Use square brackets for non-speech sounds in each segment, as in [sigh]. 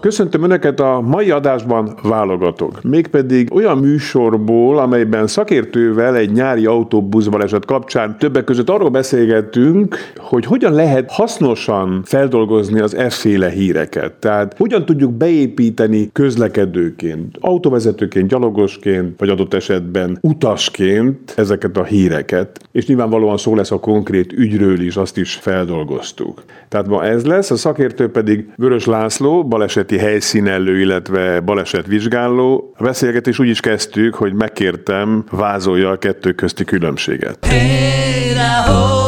Köszöntöm Önöket a mai adásban válogatok. Mégpedig olyan műsorból, amelyben szakértővel egy nyári autóbuszbaleset kapcsán többek között arról beszélgettünk, hogy hogyan lehet hasznosan feldolgozni az efféle híreket. Tehát hogyan tudjuk beépíteni közlekedőként, autóvezetőként, gyalogosként, vagy adott esetben utasként ezeket a híreket. És nyilvánvalóan szó lesz a konkrét ügyről is, azt is feldolgoztuk. Tehát ma ez lesz, a szakértő pedig Vörös László, baleseti helyszínelő, illetve balesetvizsgáló. A beszélgetés úgy is kezdtük, hogy megkértem, vázolja a kettő közti különbséget. Hey,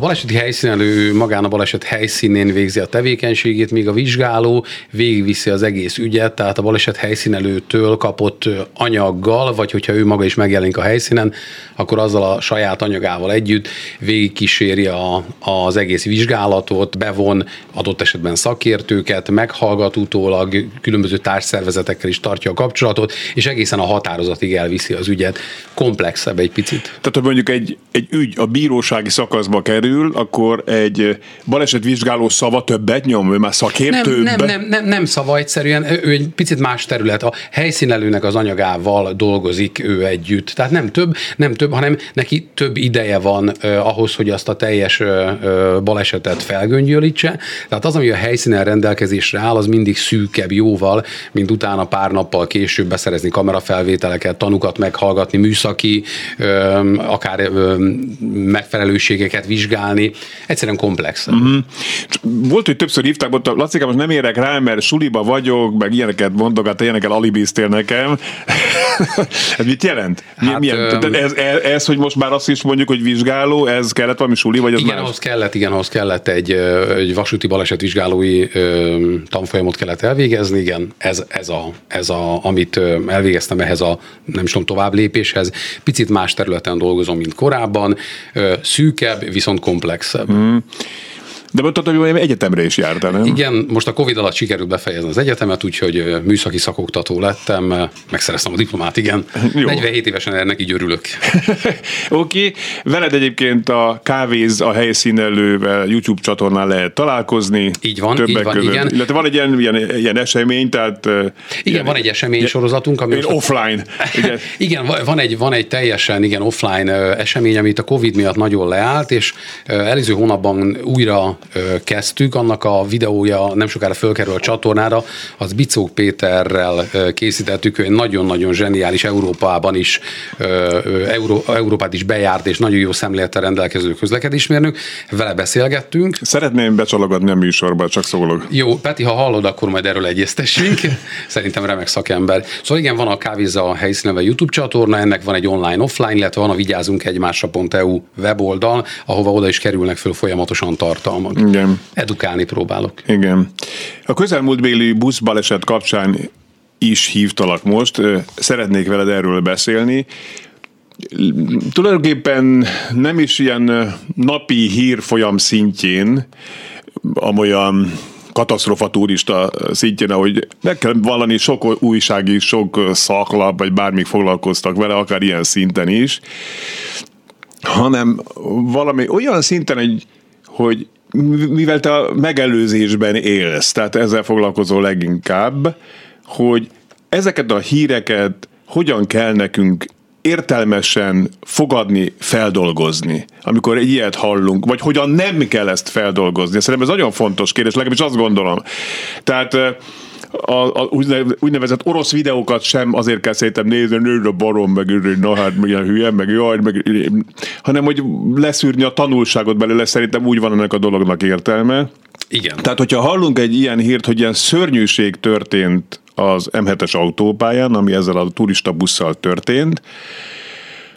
baleseti helyszínelő magán a baleset helyszínén végzi a tevékenységét, míg a vizsgáló végigviszi az egész ügyet, tehát a baleset helyszínelőtől kapott anyaggal, vagy hogyha ő maga is megjelenik a helyszínen, akkor azzal a saját anyagával együtt végigkíséri a, az egész vizsgálatot, bevon adott esetben szakértőket, meghallgat utólag, különböző társszervezetekkel is tartja a kapcsolatot, és egészen a határozatig elviszi az ügyet. Komplexebb egy picit. Tehát, hogy mondjuk egy, egy ügy a bírósági szakaszba kerül, kerül, akkor egy balesetvizsgáló szava többet nyom, ő már szakértőbb. Nem, nem, nem, nem, nem szava egyszerűen, ő egy picit más terület. A helyszínelőnek az anyagával dolgozik ő együtt. Tehát nem több, nem több, hanem neki több ideje van eh, ahhoz, hogy azt a teljes eh, balesetet felgöngyölítse. Tehát az, ami a helyszínen rendelkezésre áll, az mindig szűkebb jóval, mint utána pár nappal később beszerezni kamerafelvételeket, tanukat meghallgatni, műszaki, eh, akár eh, megfelelőségeket vizsgálni, vizsgálni, egyszerűen komplex. Uh-huh. Volt, hogy többször hívták, ott Laci, most nem érek rá, mert suliba vagyok, meg ilyeneket mondogat, ilyeneket alibiztél nekem. [laughs] ez mit jelent? Hát, Milyen? Öm... Ez, ez, ez, hogy most már azt is mondjuk, hogy vizsgáló, ez kellett valami suli, vagy az igen, más? ahhoz kellett, igen, ahhoz kellett egy, egy vasúti balesetvizsgálói ö, tanfolyamot kellett elvégezni, igen, ez, ez, a, ez a, amit elvégeztem ehhez a, nem is tudom, tovább lépéshez. Picit más területen dolgozom, mint korábban, szűkebb, viszont komplexebb. Mm. De mondtad, hogy egyetemre is jártál, nem? Igen, most a Covid alatt sikerült befejezni az egyetemet, úgyhogy műszaki szakoktató lettem, megszereztem a diplomát, igen. Jó. 47 évesen ennek így örülök. [laughs] Oké, okay. veled egyébként a Kávéz a helyszínelővel YouTube csatornán lehet találkozni. Így van, többek így van, között. igen. Illetve van egy ilyen, ilyen, ilyen esemény, tehát... Igen, ilyen, van egy esemény sorozatunk. Ami offline. [laughs] Igen. igen, van egy, van egy teljesen igen offline esemény, amit a Covid miatt nagyon leállt, és előző hónapban újra kezdtük, annak a videója nem sokára fölkerül a csatornára, az Bicók Péterrel készítettük, ő egy nagyon-nagyon zseniális Európában is, Euró, Európát is bejárt, és nagyon jó szemlélettel rendelkező közlekedésmérnök, vele beszélgettünk. Szeretném becsalogatni a műsorba, csak szólok. Jó, Peti, ha hallod, akkor majd erről egyeztessünk. [laughs] Szerintem remek szakember. Szóval igen, van a Kávéza helyszíneve YouTube csatorna, ennek van egy online-offline, illetve van a vigyázunk egymásra.eu weboldal, ahova oda is kerülnek föl folyamatosan tartalmak magam. Igen. Edukálni próbálok. Igen. A közelmúltbéli buszbaleset kapcsán is hívtalak most. Szeretnék veled erről beszélni. Tulajdonképpen nem is ilyen napi hírfolyam szintjén, amolyan katasztrofa turista szintjén, ahogy meg kell vallani, sok újsági, sok szaklap, vagy bármik foglalkoztak vele, akár ilyen szinten is, hanem valami olyan szinten, hogy, hogy mivel te a megelőzésben élsz, tehát ezzel foglalkozol leginkább, hogy ezeket a híreket hogyan kell nekünk értelmesen fogadni, feldolgozni, amikor egy ilyet hallunk, vagy hogyan nem kell ezt feldolgozni. Szerintem ez nagyon fontos kérdés, legalábbis azt gondolom. Tehát a, a úgynevezett orosz videókat sem azért kell szerintem nézni, nő a barom, meg na hát ilyen hülye, meg jaj, meg, hanem hogy leszűrni a tanulságot belőle, szerintem úgy van ennek a dolognak értelme. Igen. Tehát, hogyha hallunk egy ilyen hírt, hogy ilyen szörnyűség történt az M7-es autópályán, ami ezzel a turista busszal történt,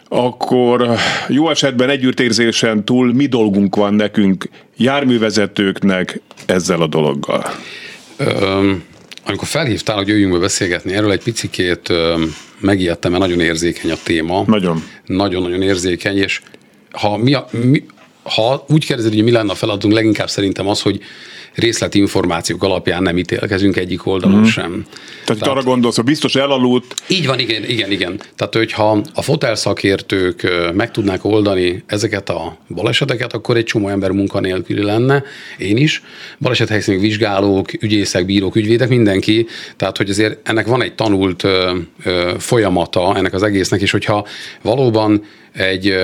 akkor jó esetben együttérzésen túl mi dolgunk van nekünk, járművezetőknek ezzel a dologgal? Um amikor felhívtál, hogy jöjjünk be beszélgetni erről, egy picikét megijedtem, mert nagyon érzékeny a téma. Nagyon. Nagyon-nagyon érzékeny, és ha, mi a, mi, ha úgy kérdezed, hogy mi lenne a feladatunk, leginkább szerintem az, hogy részletinformációk alapján nem ítélkezünk egyik oldalon mm. sem. Tehát, Tehát arra gondolsz, hogy biztos elaludt. Így van, igen, igen, igen. Tehát, hogyha a fotelszakértők meg tudnák oldani ezeket a baleseteket, akkor egy csomó ember munkanélküli lenne, én is. Balesethelyszínű vizsgálók, ügyészek, bírók, ügyvédek, mindenki. Tehát, hogy azért ennek van egy tanult ö, ö, folyamata ennek az egésznek, és hogyha valóban egy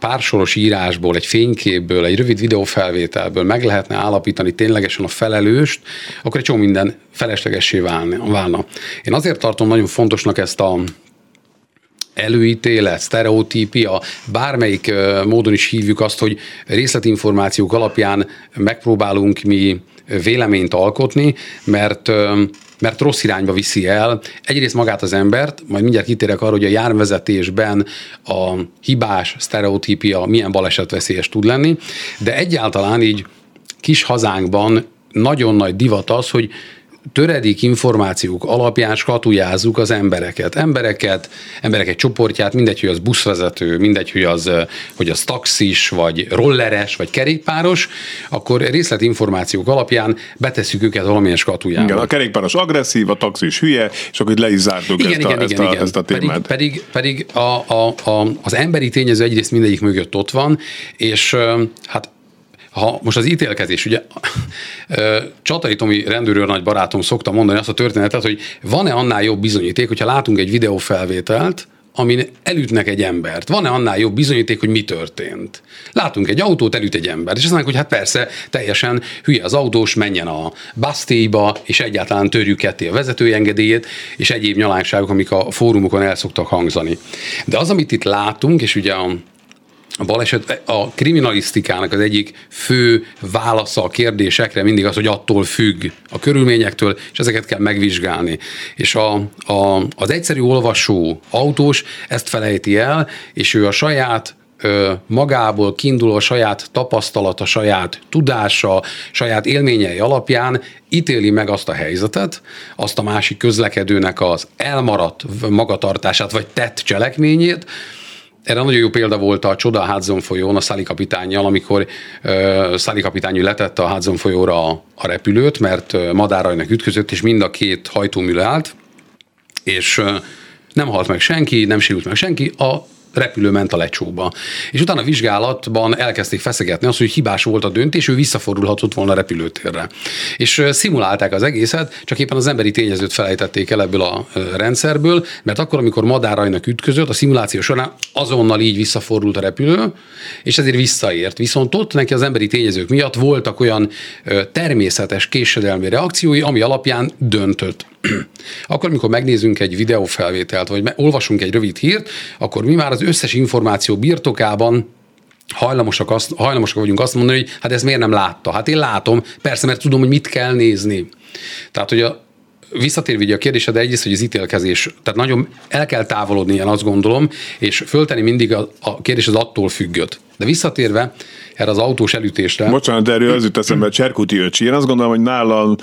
pársoros írásból, egy fényképből, egy rövid videófelvételből meg lehetne állapítani ténylegesen a felelőst, akkor egy csomó minden feleslegessé válna. Én azért tartom nagyon fontosnak ezt a előítélet, sztereotípia, bármelyik módon is hívjuk azt, hogy részletinformációk alapján megpróbálunk mi véleményt alkotni, mert mert rossz irányba viszi el. Egyrészt magát az embert, majd mindjárt kitérek arra, hogy a járművezetésben a hibás sztereotípia milyen balesetveszélyes tud lenni, de egyáltalán így kis hazánkban nagyon nagy divat az, hogy töredék információk alapján skatujázzuk az embereket. Embereket, emberek egy csoportját, mindegy, hogy az buszvezető, mindegy, hogy az, hogy az taxis, vagy rolleres, vagy kerékpáros, akkor részletinformációk alapján betesszük őket valamilyen skatujába. Igen, a kerékpáros agresszív, a taxis hülye, és akkor le is zártuk igen, ezt, igen, a, igen, ezt, a, igen. ezt a témát. Pedig, pedig, pedig a, a, a, az emberi tényező egyrészt mindegyik mögött ott van, és hát ha most az ítélkezés, ugye Csatai Tomi rendőrőr nagy barátom szokta mondani azt a történetet, hogy van-e annál jobb bizonyíték, hogyha látunk egy videófelvételt, amin elütnek egy embert. Van-e annál jobb bizonyíték, hogy mi történt? Látunk egy autót, elüt egy ember, és azt mondják, hogy hát persze, teljesen hülye az autós, menjen a basztélyba, és egyáltalán törjük ketté a vezetői engedélyét, és egyéb nyalánkságok, amik a fórumokon el szoktak hangzani. De az, amit itt látunk, és ugye a a baleset, a kriminalisztikának az egyik fő válasza a kérdésekre mindig az, hogy attól függ a körülményektől, és ezeket kell megvizsgálni. És a, a, az egyszerű olvasó autós ezt felejti el, és ő a saját magából kiinduló saját tapasztalata, saját tudása, saját élményei alapján ítéli meg azt a helyzetet, azt a másik közlekedőnek az elmaradt magatartását, vagy tett cselekményét, erre nagyon jó példa volt a Csoda Hudson folyón a Száli kapitányjal, amikor uh, Száli kapitány letette a Hudson folyóra a, a repülőt, mert uh, madárajnak ütközött, és mind a két hajtómű leállt, és uh, nem halt meg senki, nem sérült meg senki, a repülő ment a lecsóba. És utána a vizsgálatban elkezdték feszegetni azt, hogy hibás volt a döntés, ő visszafordulhatott volna a repülőtérre. És szimulálták az egészet, csak éppen az emberi tényezőt felejtették el ebből a rendszerből, mert akkor, amikor madárajnak ütközött, a szimuláció során azonnal így visszafordult a repülő, és ezért visszaért. Viszont ott neki az emberi tényezők miatt voltak olyan természetes késedelmi reakciói, ami alapján döntött. [clears throat] akkor, amikor megnézünk egy videófelvételt, vagy olvasunk egy rövid hírt, akkor mi már az összes információ birtokában hajlamosak, azt, hajlamosak vagyunk azt mondani, hogy hát ez miért nem látta. Hát én látom, persze, mert tudom, hogy mit kell nézni. Tehát, hogy a, visszatérve a kérdésed, de egyrészt, hogy az ítélkezés, tehát nagyon el kell távolodni, én azt gondolom, és föltenni mindig a, a kérdés az attól függött. De visszatérve erre az autós elütésre. Bocsánat, erről az jut eszembe, Cserkuti öcsi. Én azt gondolom, hogy nálam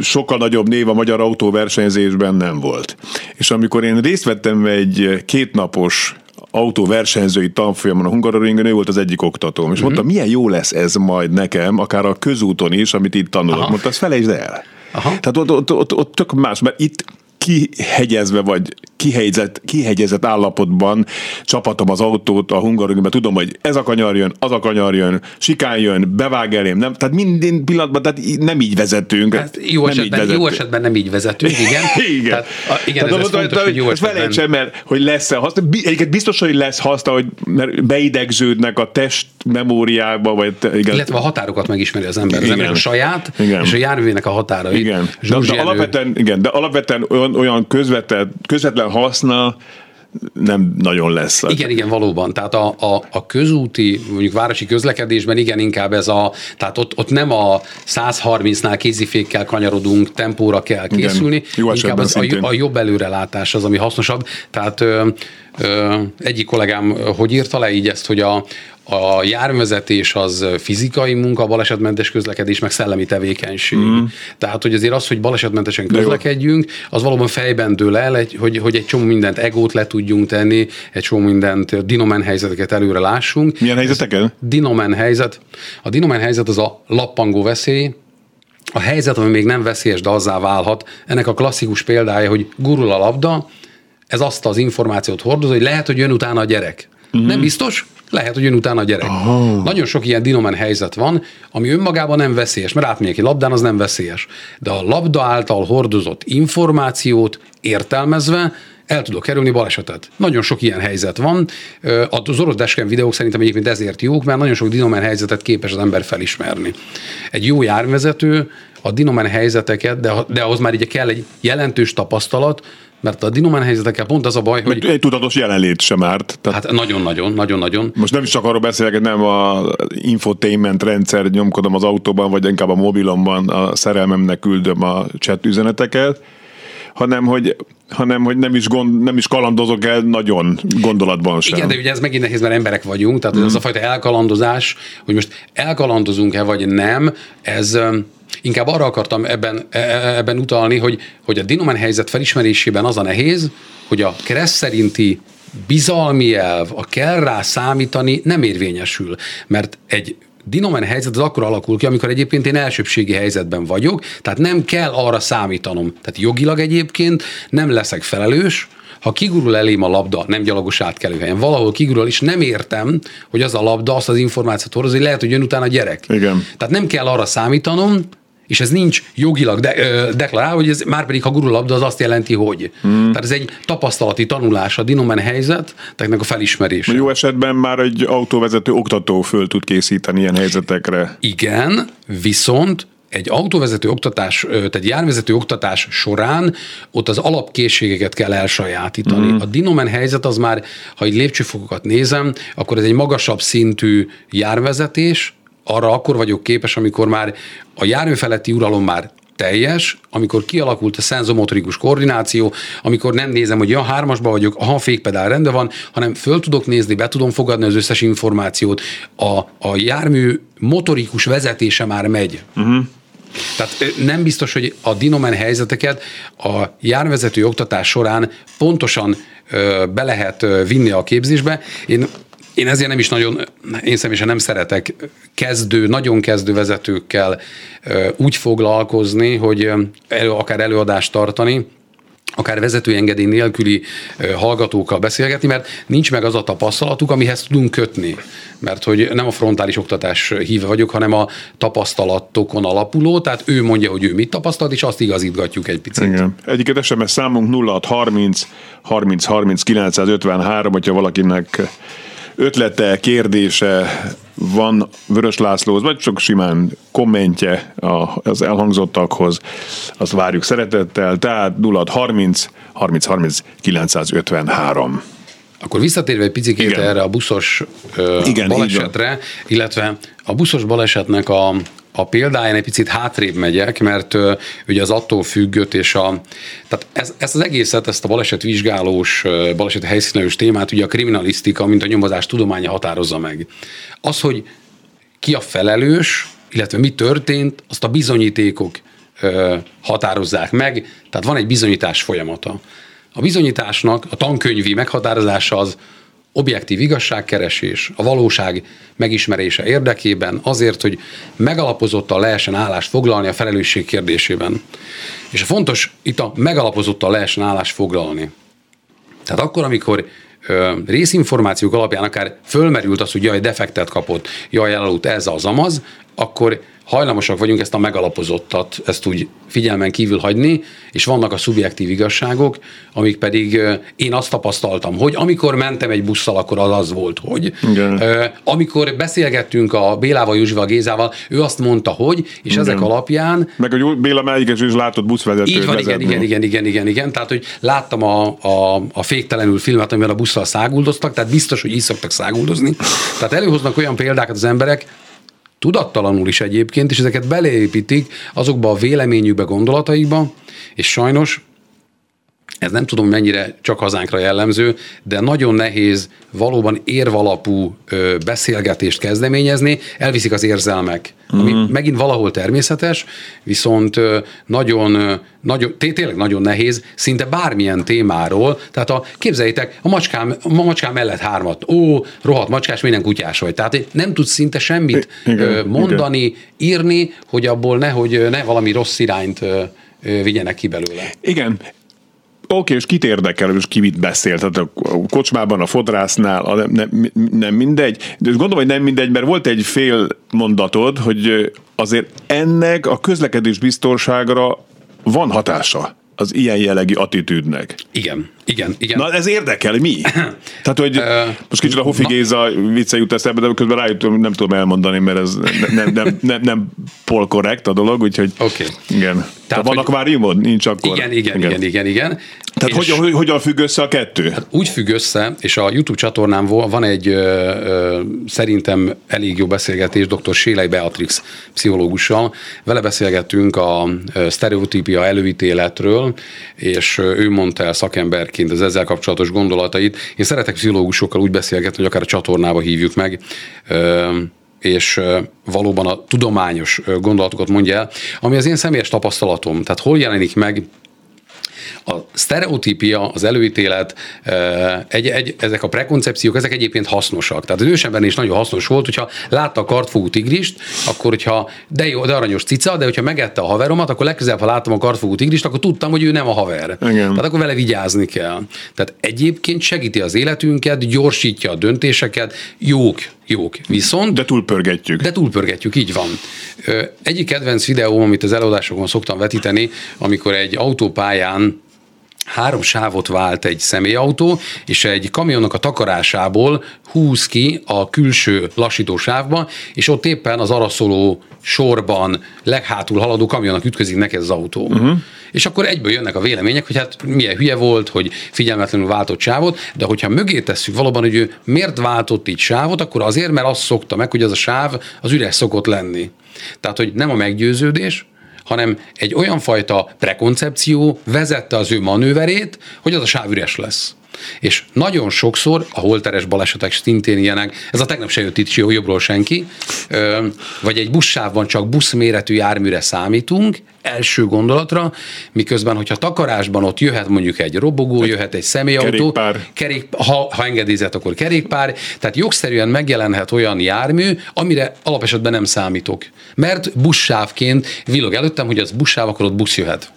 sokkal nagyobb név a magyar autóversenyzésben nem volt. És amikor én részt vettem egy kétnapos autóversenyzői tanfolyamon a Hungaroringen, ő volt az egyik oktatóm, és mm-hmm. mondta, milyen jó lesz ez majd nekem, akár a közúton is, amit itt tanulok. Aha. Mondta, azt felejtsd el. Aha. Tehát ott, ott, ott, ott tök más, mert itt kihegyezve vagy kihegyezett, kihegyezett állapotban csapatom az autót a Hungaroringben, tudom, hogy ez a kanyar jön, az a kanyar jön, sikán jön, bevág elém, nem, tehát minden pillanatban tehát nem így vezetünk. Hát jó, nem esetben, így vezetünk. jó esetben nem így vezetünk, [laughs] igen. igen. Tehát, a, igen, tehát, ez, ez fontos, hogy jó esetben. Felejtsem, mert hogy lesz-e haszna, egyébként biztos, hogy lesz haszna, hogy mert beidegződnek a test memóriába, vagy igen. Illetve a határokat megismeri az ember. Az igen. ember a saját, igen. és a járművének a határai. Igen. De, de, alapvetően, igen, de alapvetően olyan, olyan közvetlen, közvetlen haszna nem nagyon lesz. Igen, igen, valóban. Tehát a, a, a közúti, mondjuk városi közlekedésben igen, inkább ez a, tehát ott, ott nem a 130-nál kézifékkel kanyarodunk, tempóra kell készülni, igen, jó inkább az a, a jobb előrelátás az, ami hasznosabb. Tehát ö, ö, egyik kollégám hogy írta le így ezt, hogy a, a járművezetés az fizikai munka, a balesetmentes közlekedés meg szellemi tevékenység. Mm. Tehát, hogy azért az, hogy balesetmentesen közlekedjünk, az valóban fejben dől el, egy, hogy, hogy egy csomó mindent egót le tudjunk tenni, egy csomó mindent dinomen helyzeteket előre lássunk. Milyen helyzeteken? Dinomen helyzet. A dinomen helyzet az a lappangó veszély, a helyzet, ami még nem veszélyes, de azzá válhat, ennek a klasszikus példája, hogy gurul a labda, ez azt az információt hordoz, hogy lehet, hogy jön utána a gyerek. Uh-huh. Nem biztos, lehet, hogy jön utána a gyerek. Aha. Nagyon sok ilyen dinomen helyzet van, ami önmagában nem veszélyes, mert átmegyek egy labdán, az nem veszélyes. De a labda által hordozott információt értelmezve el tudok kerülni balesetet. Nagyon sok ilyen helyzet van. Az orosz dashcam videók szerintem egyébként ezért jók, mert nagyon sok dinomen helyzetet képes az ember felismerni. Egy jó járvezető a dinomen helyzeteket, de, de ahhoz már ugye kell egy jelentős tapasztalat, mert a dinomen helyzetekkel pont az a baj, hogy... Egy tudatos jelenlét sem árt. Tehát... Hát nagyon-nagyon, nagyon-nagyon. Most nem is csak arról beszélek, hogy nem a infotainment rendszer nyomkodom az autóban, vagy inkább a mobilomban a szerelmemnek küldöm a chat üzeneteket, hanem hogy hanem hogy nem is, gond, nem is kalandozok el nagyon gondolatban sem. Igen, de ugye ez megint nehéz, mert emberek vagyunk, tehát mm. az a fajta elkalandozás, hogy most elkalandozunk-e vagy nem, ez inkább arra akartam ebben, e, e, ebben utalni, hogy, hogy a dinomen helyzet felismerésében az a nehéz, hogy a kereszt szerinti bizalmi elv, a kell rá számítani nem érvényesül, mert egy dinomen helyzet az akkor alakul ki, amikor egyébként én elsőbségi helyzetben vagyok, tehát nem kell arra számítanom. Tehát jogilag egyébként nem leszek felelős, ha kigurul elém a labda, nem gyalogos átkelőhelyen, valahol kigurul, és nem értem, hogy az a labda azt az információt hordoz, hogy lehet, hogy jön utána a gyerek. Igen. Tehát nem kell arra számítanom, és ez nincs jogilag de, ö, deklarálva, hogy ez már pedig, ha gurul labda, az azt jelenti, hogy. Hmm. Tehát ez egy tapasztalati tanulás, a dinomen helyzet, tehát a felismerése. Jó esetben már egy autóvezető oktató föl tud készíteni ilyen helyzetekre. Igen, viszont egy autóvezető oktatás, tehát járvezető oktatás során ott az alapkészségeket kell elsajátítani. Mm. A dinomen helyzet az már, ha egy lépcsőfokokat nézem, akkor ez egy magasabb szintű járvezetés, arra akkor vagyok képes, amikor már a járműfeletti uralom már teljes, amikor kialakult a szenzomotorikus koordináció, amikor nem nézem, hogy ja, hármasba vagyok, ha a fékpedál rendben van, hanem föl tudok nézni, be tudom fogadni az összes információt, a, a jármű motorikus vezetése már megy. Uh-huh. Tehát nem biztos, hogy a dinomen helyzeteket a járvezető oktatás során pontosan be lehet vinni a képzésbe. Én én ezért nem is nagyon, én személyesen nem szeretek kezdő, nagyon kezdő vezetőkkel úgy foglalkozni, hogy elő, akár előadást tartani, akár vezetői engedély nélküli hallgatókkal beszélgetni, mert nincs meg az a tapasztalatuk, amihez tudunk kötni. Mert hogy nem a frontális oktatás híve vagyok, hanem a tapasztalatokon alapuló, tehát ő mondja, hogy ő mit tapasztalt, és azt igazítgatjuk egy picit. Igen. Egyiket SMS számunk 0630 30 30 953, hogyha valakinek ötlete, kérdése van Vörös Lászlóhoz, vagy csak simán kommentje az elhangzottakhoz, azt várjuk szeretettel, tehát 0630 30 30 953. Akkor visszatérve egy picit erre a buszos Igen, balesetre, illetve a buszos balesetnek a, a példáján egy picit hátrébb megyek, mert ö, ugye az attól függött, és a, tehát ez, ezt az egészet, ezt a balesetvizsgálós, baleset helyszínelős témát ugye a kriminalisztika, mint a nyomozás tudománya határozza meg. Az, hogy ki a felelős, illetve mi történt, azt a bizonyítékok ö, határozzák meg, tehát van egy bizonyítás folyamata. A bizonyításnak a tankönyvi meghatározása az objektív igazságkeresés, a valóság megismerése érdekében, azért, hogy megalapozottan lehessen állást foglalni a felelősség kérdésében. És fontos itt a megalapozottan lehessen állást foglalni. Tehát akkor, amikor ö, részinformációk alapján akár fölmerült az, hogy jaj, defektet kapott, jaj, elaludt ez az amaz, akkor hajlamosak vagyunk ezt a megalapozottat, ezt úgy figyelmen kívül hagyni, és vannak a szubjektív igazságok, amik pedig én azt tapasztaltam, hogy amikor mentem egy busszal, akkor az az volt, hogy. Igen. Amikor beszélgettünk a Bélával, Józsival, Gézával, ő azt mondta, hogy, és igen. ezek alapján... Meg hogy Béla melyiket is látott buszvezetőt Így van, igen, igen, igen, igen, igen, igen, tehát hogy láttam a, a, a féktelenül filmet, amivel a busszal száguldoztak, tehát biztos, hogy így szoktak száguldozni. Tehát előhoznak olyan példákat az emberek, tudattalanul is egyébként, és ezeket beleépítik azokba a véleményükbe, gondolataikba, és sajnos ez nem tudom mennyire csak hazánkra jellemző, de nagyon nehéz valóban érvalapú ö, beszélgetést kezdeményezni, elviszik az érzelmek, ami mm. megint valahol természetes, viszont ö, nagyon, ö, nagyon tényleg nagyon nehéz, szinte bármilyen témáról, tehát a, képzeljétek, a macskám, a macskám mellett hármat, ó, rohadt macskás, minden kutyás vagy. Tehát nem tudsz szinte semmit igen, ö, mondani, igen. írni, hogy abból nehogy ne valami rossz irányt ö, vigyenek ki belőle. Igen, Oké, és kit érdekel, és ki mit beszél? Tehát a kocsmában, a fodrásznál, a nem, nem, nem mindegy. De gondolom, hogy nem mindegy, mert volt egy fél mondatod, hogy azért ennek a közlekedés biztonságra van hatása az ilyen jellegű attitűdnek. Igen, igen, igen. Na ez érdekel, mi? [coughs] Tehát, hogy most kicsit a Hofi Géza vicce jut eszembe, de közben rájöttem, nem tudom elmondani, mert ez nem, nem, nem, nem pol korrekt a dolog, úgyhogy okay. igen. Tehát, van akváriumod? Nincs akkor? Igen, igen, igen, igen, igen. igen. Tehát hogyan, hogy, hogyan függ össze a kettő? Hát úgy függ össze, és a YouTube csatornám van egy ö, ö, szerintem elég jó beszélgetés dr. Sélei Beatrix pszichológussal. Vele beszélgettünk a sztereotípia előítéletről, és ő mondta el szakemberként az ezzel kapcsolatos gondolatait. Én szeretek pszichológusokkal úgy beszélgetni, hogy akár a csatornába hívjuk meg. És valóban a tudományos gondolatokat mondja el, ami az én személyes tapasztalatom. Tehát hol jelenik meg a sztereotípia, az előítélet, egy, egy, ezek a prekoncepciók, ezek egyébként hasznosak. Tehát az ősemben is nagyon hasznos volt, hogyha látta a kartfogú tigrist, akkor hogyha, de jó, de aranyos cica, de hogyha megette a haveromat, akkor legközelebb, ha láttam a kartfogú tigrist, akkor tudtam, hogy ő nem a haver. Igen. Tehát akkor vele vigyázni kell. Tehát egyébként segíti az életünket, gyorsítja a döntéseket, jók, jók. Viszont... De túlpörgetjük. De túlpörgetjük, így van. Egyik kedvenc videóm, amit az előadásokon szoktam vetíteni, amikor egy autópályán három sávot vált egy személyautó, és egy kamionnak a takarásából húz ki a külső lassító sávba, és ott éppen az araszoló sorban leghátul haladó kamionnak ütközik neki ez az autó. Uh-huh. És akkor egyből jönnek a vélemények, hogy hát milyen hülye volt, hogy figyelmetlenül váltott sávot, de hogyha mögé tesszük valóban, hogy ő miért váltott így sávot, akkor azért, mert azt szokta meg, hogy az a sáv az üres szokott lenni. Tehát, hogy nem a meggyőződés, hanem egy olyan fajta prekoncepció vezette az ő manőverét, hogy az a sáv üres lesz. És nagyon sokszor a holteres balesetek szintén ilyenek, ez a tegnap se jött itt jobbról senki, vagy egy buszsávban csak buszméretű járműre számítunk, első gondolatra, miközben, hogyha takarásban ott jöhet mondjuk egy robogó, jöhet egy személyautó, kerékpár. Kerék, ha, ha engedélyezett, akkor kerékpár, tehát jogszerűen megjelenhet olyan jármű, amire alapesetben nem számítok. Mert buszsávként villog előttem, hogy az buszsáv, akkor ott busz jöhet.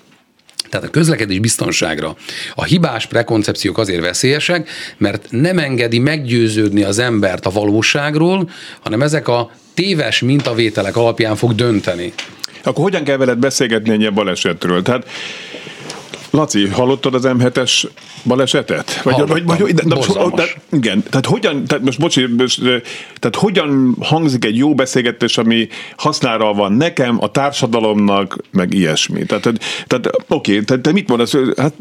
Tehát a közlekedés biztonságra a hibás prekoncepciók azért veszélyesek, mert nem engedi meggyőződni az embert a valóságról, hanem ezek a téves mintavételek alapján fog dönteni. Akkor hogyan kell veled beszélgetni egy ilyen balesetről? Tehát Laci, hallottad az M7-es balesetet? Vagy, vagy, vagy, de, de, de, igen, tehát hogyan, tehát most bocsi, most, tehát hogyan hangzik egy jó beszélgetés, ami hasznára van nekem, a társadalomnak, meg ilyesmi. Tehát, tehát oké, tehát te mit mondasz? Hát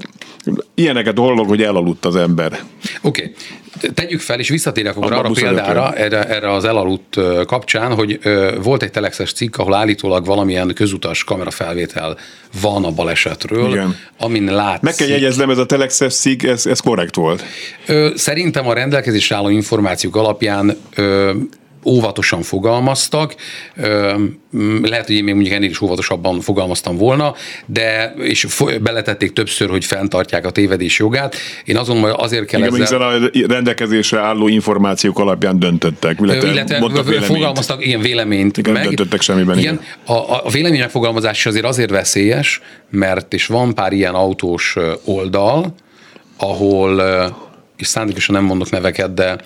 ilyeneket hallok, hogy elaludt az ember. Oké, okay tegyük fel, és visszatérek akkor arra példára, erre, erre az elaludt kapcsán, hogy volt egy telexes cikk, ahol állítólag valamilyen közutas kamerafelvétel van a balesetről, Igen. amin látszik. Meg kell jegyeznem, ez a telexes cikk, ez, ez korrekt volt. Szerintem a rendelkezésre álló információk alapján óvatosan fogalmaztak, lehet, hogy én még mondjuk ennél is óvatosabban fogalmaztam volna, de és beletették többször, hogy fenntartják a tévedés jogát. Én azon majd azért kell Igen, ezzel... a rendelkezésre álló információk alapján döntöttek, illetve, illetve fogalmaztak ilyen véleményt igen, meg. döntöttek semmiben. Igen, igen. A, a vélemény megfogalmazás azért azért veszélyes, mert és van pár ilyen autós oldal, ahol és szándékosan nem mondok neveket, de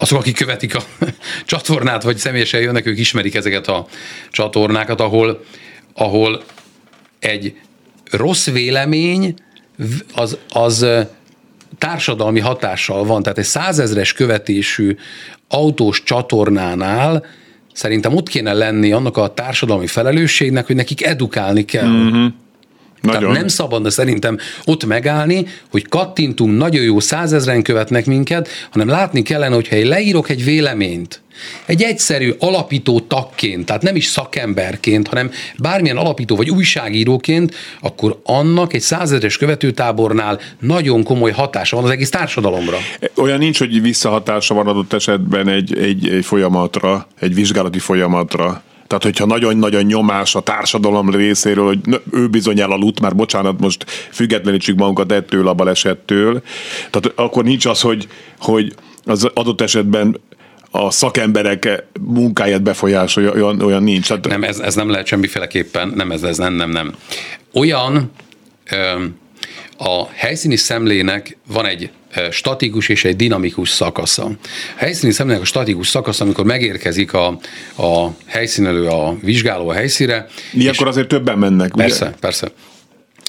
azok, akik követik a [laughs] csatornát, vagy személyesen jönnek, ők ismerik ezeket a csatornákat, ahol, ahol egy rossz vélemény az, az társadalmi hatással van. Tehát egy százezres követésű autós csatornánál szerintem ott kéne lenni annak a társadalmi felelősségnek, hogy nekik edukálni kell. Mm-hmm. Nagyon. Tehát nem szabadna szerintem ott megállni, hogy kattintunk, nagyon jó százezren követnek minket, hanem látni kellene, hogyha én leírok egy véleményt, egy egyszerű alapító tagként, tehát nem is szakemberként, hanem bármilyen alapító vagy újságíróként, akkor annak egy százezeres követőtábornál nagyon komoly hatása van az egész társadalomra. Olyan nincs, hogy visszahatása van adott esetben egy, egy, egy folyamatra, egy vizsgálati folyamatra. Tehát, hogyha nagyon-nagyon nyomás a társadalom részéről, hogy ő bizony elaludt, már bocsánat, most függetlenítsük magunkat ettől a balesettől, tehát akkor nincs az, hogy, hogy az adott esetben a szakemberek munkáját befolyásolja, olyan, olyan nincs. Tehát... Nem, ez, ez nem lehet semmiféleképpen, nem, ez, ez nem, nem, nem. Olyan ö, a helyszíni szemlének van egy statikus és egy dinamikus szakasza. A helyszíni szemlének a statikus szakasz, amikor megérkezik a, a helyszínelő, a vizsgáló a helyszíre. Ilyenkor azért többen mennek. Persze, ugye? persze.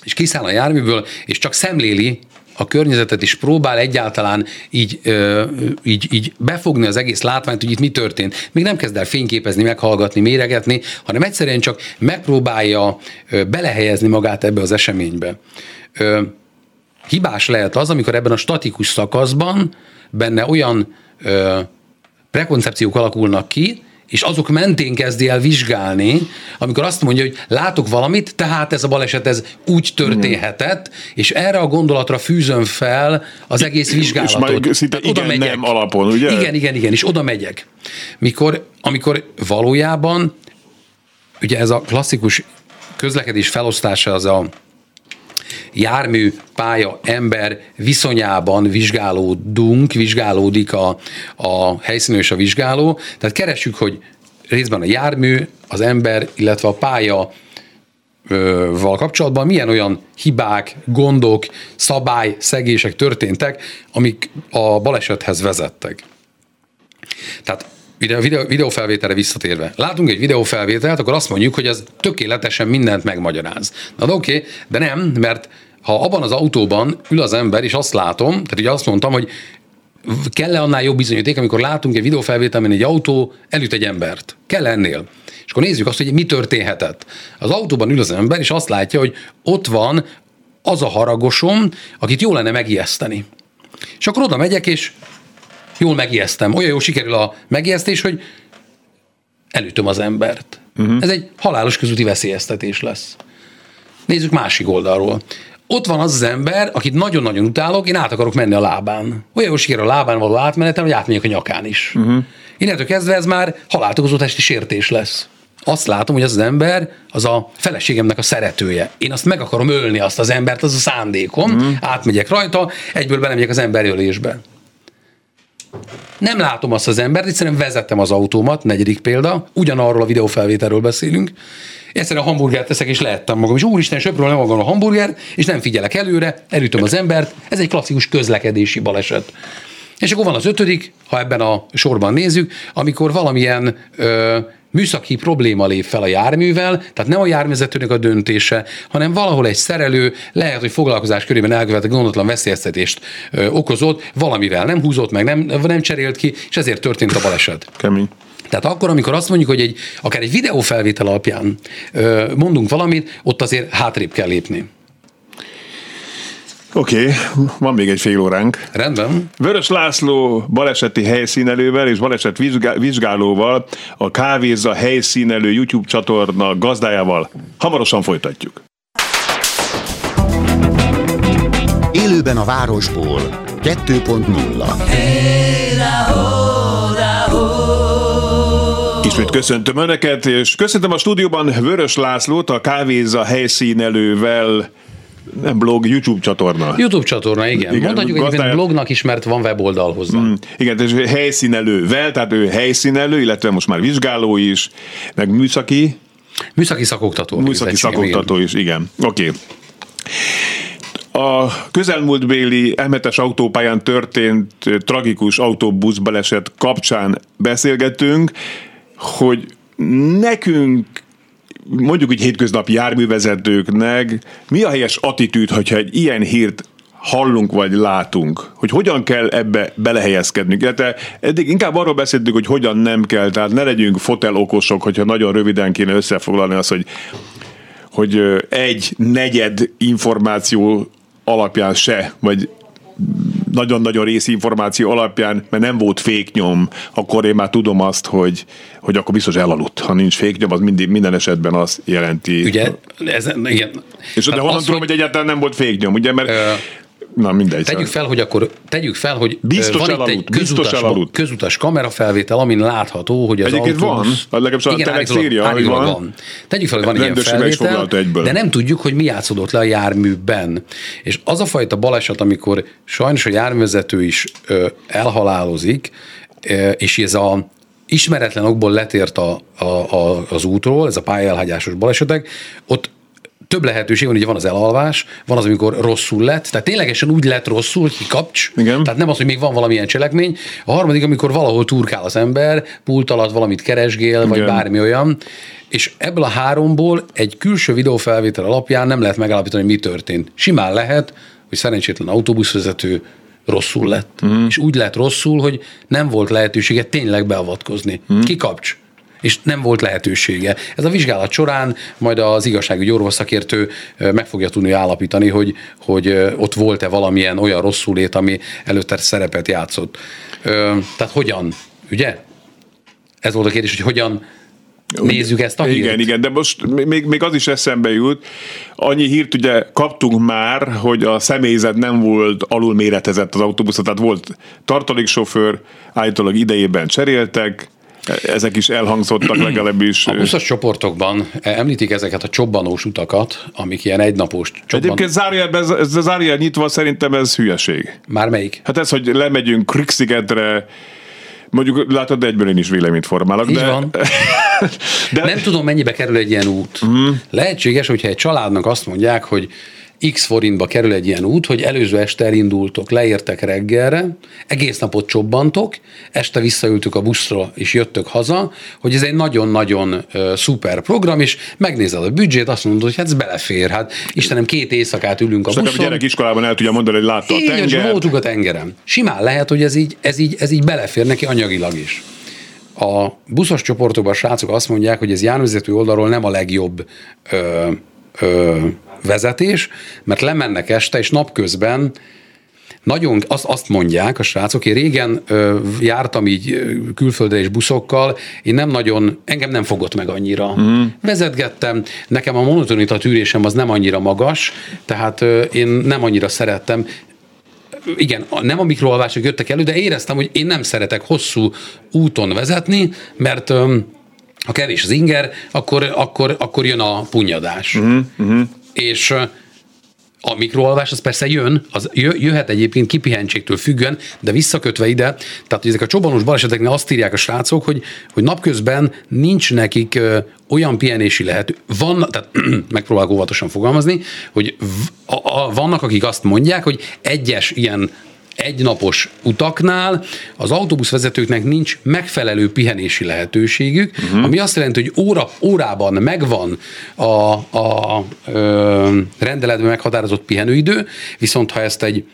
És kiszáll a járműből, és csak szemléli a környezetet is próbál egyáltalán így, ö, így, így befogni az egész látványt, hogy itt mi történt. Még nem kezd el fényképezni, meghallgatni, méregetni, hanem egyszerűen csak megpróbálja belehelyezni magát ebbe az eseménybe. Ö, hibás lehet az, amikor ebben a statikus szakaszban benne olyan ö, prekoncepciók alakulnak ki, és azok mentén kezdi el vizsgálni, amikor azt mondja, hogy látok valamit, tehát ez a baleset ez úgy történhetett, és erre a gondolatra fűzöm fel az egész vizsgálatot. És majd szinte igen, megyek. nem alapon, ugye? Igen, igen, igen, és oda megyek. Mikor, amikor valójában, ugye ez a klasszikus közlekedés felosztása az a jármű, pálya, ember viszonyában vizsgálódunk, vizsgálódik a, a helyszínű és a vizsgáló. Tehát keressük, hogy részben a jármű, az ember, illetve a pálya val kapcsolatban milyen olyan hibák, gondok, szabály, szegések történtek, amik a balesethez vezettek. Tehát videó, videófelvételre visszatérve. Látunk egy videófelvételt, akkor azt mondjuk, hogy ez tökéletesen mindent megmagyaráz. Na oké, okay, de nem, mert ha abban az autóban ül az ember, és azt látom, tehát ugye azt mondtam, hogy kell-e annál jobb bizonyíték, amikor látunk egy videófelvételben egy autó elüt egy embert? Kell ennél? És akkor nézzük azt, hogy mi történhetett. Az autóban ül az ember, és azt látja, hogy ott van az a haragosom, akit jó lenne megijeszteni. És akkor oda megyek, és jól megijesztem. Olyan jó sikerül a megijesztés, hogy elütöm az embert. Uh-huh. Ez egy halálos közúti veszélyeztetés lesz. Nézzük másik oldalról. Ott van az az ember, akit nagyon-nagyon utálok, én át akarok menni a lábán. Olyan jó sikerül a lábán való átmenetem, hogy átmegyek a nyakán is. Uh-huh. Innentől kezdve ez már haláltokozó testi sértés lesz azt látom, hogy az az ember az a feleségemnek a szeretője. Én azt meg akarom ölni azt az embert, az a szándékom, mm. átmegyek rajta, egyből belemegyek az emberölésbe. Nem látom azt az embert, egyszerűen vezettem az autómat, negyedik példa, ugyanarról a videófelvételről beszélünk, egyszerűen a hamburgert teszek, és lehettem magam, és úristen, söpről nem magam a hamburger, és nem figyelek előre, elütöm az embert, ez egy klasszikus közlekedési baleset. És akkor van az ötödik, ha ebben a sorban nézzük, amikor valamilyen ö, műszaki probléma lép fel a járművel, tehát nem a járművezetőnek a döntése, hanem valahol egy szerelő lehet, hogy foglalkozás körében elkövetett gondotlan veszélyeztetést ö, okozott, valamivel nem húzott meg, nem, nem cserélt ki, és ezért történt a baleset. Kemény. Tehát akkor, amikor azt mondjuk, hogy egy, akár egy videófelvétel alapján ö, mondunk valamit, ott azért hátrébb kell lépni. Oké, okay, van még egy fél óránk. Rendben. Vörös László baleseti helyszínelővel és baleset vizsgálóval, a Kávéza helyszínelő YouTube csatorna gazdájával hamarosan folytatjuk. Élőben a városból 2.0 hey, Ismét köszöntöm Önöket, és köszöntöm a stúdióban Vörös Lászlót, a Kávéza helyszínelővel nem blog, YouTube csatorna. YouTube csatorna, igen. igen Mondhatjuk gazdája... egyébként blognak is, mert van weboldal hozzá. Mm, igen, és helyszínelővel, tehát ő helyszínelő, illetve most már vizsgáló is, meg műszaki. Műszaki szakoktató. Műszaki szakoktató is, igen. Oké. Okay. A közelmúltbéli emetes autópályán történt tragikus autóbuszbaleset kapcsán beszélgetünk, hogy nekünk mondjuk úgy hétköznapi járművezetőknek mi a helyes attitűd, hogyha egy ilyen hírt hallunk vagy látunk, hogy hogyan kell ebbe belehelyezkedni. De eddig inkább arról beszéltünk, hogy hogyan nem kell, tehát ne legyünk fotel okosok, hogyha nagyon röviden kéne összefoglalni azt, hogy hogy egy negyed információ alapján se, vagy nagyon-nagyon információ alapján, mert nem volt féknyom, akkor én már tudom azt, hogy, hogy akkor biztos elaludt. Ha nincs féknyom, az mindig, minden esetben azt jelenti. Ugye, ez, igen. És de honnan tudom, hogy, hogy egyáltalán nem volt féknyom, ugye, mert ö, Na mindegy. Tegyük fel, hogy akkor tegyük fel, hogy biztos van elaludt, itt egy közutas, biztos közutas kamerafelvétel, amin látható, hogy az Egyébként autóbusz... van, legalábbis a Telex írja, hogy van. van. Tegyük fel, hogy van ilyen felvétel, de nem tudjuk, hogy mi játszódott le a járműben. És az a fajta baleset, amikor sajnos a járművezető is ö, elhalálozik, ö, és ez a ismeretlen okból letért a, a, a, az útról, ez a pályaelhagyásos balesetek, ott több lehetőség van, ugye van az elalvás, van az, amikor rosszul lett, tehát ténylegesen úgy lett rosszul, hogy kapcs, Igen. tehát nem az, hogy még van valamilyen cselekmény. A harmadik, amikor valahol turkál az ember, pult alatt valamit keresgél, Igen. vagy bármi olyan, és ebből a háromból egy külső videófelvétel alapján nem lehet megállapítani, hogy mi történt. Simán lehet, hogy szerencsétlen autóbuszvezető rosszul lett. Uh-huh. És úgy lett rosszul, hogy nem volt lehetősége tényleg beavatkozni. Uh-huh. Kikapcs és nem volt lehetősége. Ez a vizsgálat során majd az igazságügyi orvosszakértő meg fogja tudni állapítani, hogy, hogy ott volt-e valamilyen olyan rosszulét, ami előtte szerepet játszott. Tehát hogyan, ugye? Ez volt a kérdés, hogy hogyan nézzük ezt a hírt. Igen, igen, de most még, még az is eszembe jut, annyi hírt ugye kaptunk már, hogy a személyzet nem volt alulméretezett az autóbuszon, tehát volt tartaléksofőr, állítólag idejében cseréltek, ezek is elhangzottak [clears throat] legalábbis. A buszos csoportokban említik ezeket a csobbanós utakat, amik ilyen egynapos csobban... Egyébként zárójelben, ez, ez zárójel nyitva szerintem ez hülyeség. Már melyik? Hát ez, hogy lemegyünk Krikszigetre, Mondjuk látod, de egyből én is véleményt formálok. Így de... van. [laughs] de... Nem tudom, mennyibe kerül egy ilyen út. Mm. Lehetséges, hogyha egy családnak azt mondják, hogy x forintba kerül egy ilyen út, hogy előző este elindultok, leértek reggelre, egész napot csobbantok, este visszaültük a buszra, és jöttök haza, hogy ez egy nagyon-nagyon uh, szuper program, és megnézed a büdzsét, azt mondod, hogy hát ez belefér, hát Istenem, két éjszakát ülünk a buszon. a gyerek iskolában el tudja mondani, hogy látta így, a tengert. voltunk a tengerem. Simán lehet, hogy ez így, ez, így, ez így belefér neki anyagilag is. A buszos csoportokban a srácok azt mondják, hogy ez járművezető oldalról nem a legjobb ö, ö, vezetés, mert lemennek este, és napközben nagyon azt, azt mondják a srácok, én régen ö, jártam így külföldre és buszokkal, én nem nagyon, engem nem fogott meg annyira. Mm. Vezetgettem, nekem a monotonita tűrésem az nem annyira magas, tehát ö, én nem annyira szerettem, igen, nem a mikroalvások jöttek elő, de éreztem, hogy én nem szeretek hosszú úton vezetni, mert ö, ha kevés az inger, akkor, akkor, akkor jön a punyadás. Uh-huh, uh-huh és a mikroalvás az persze jön, az jöhet egyébként kipihentségtől függően, de visszakötve ide, tehát hogy ezek a csobanós baleseteknél azt írják a srácok, hogy, hogy napközben nincs nekik olyan pihenési lehető, van, tehát [clears throat] megpróbálok óvatosan fogalmazni, hogy v, a, a, vannak, akik azt mondják, hogy egyes ilyen egynapos utaknál az autóbuszvezetőknek nincs megfelelő pihenési lehetőségük, uh-huh. ami azt jelenti, hogy óra, órában megvan a, a ö, rendeletben meghatározott pihenőidő, viszont ha ezt egy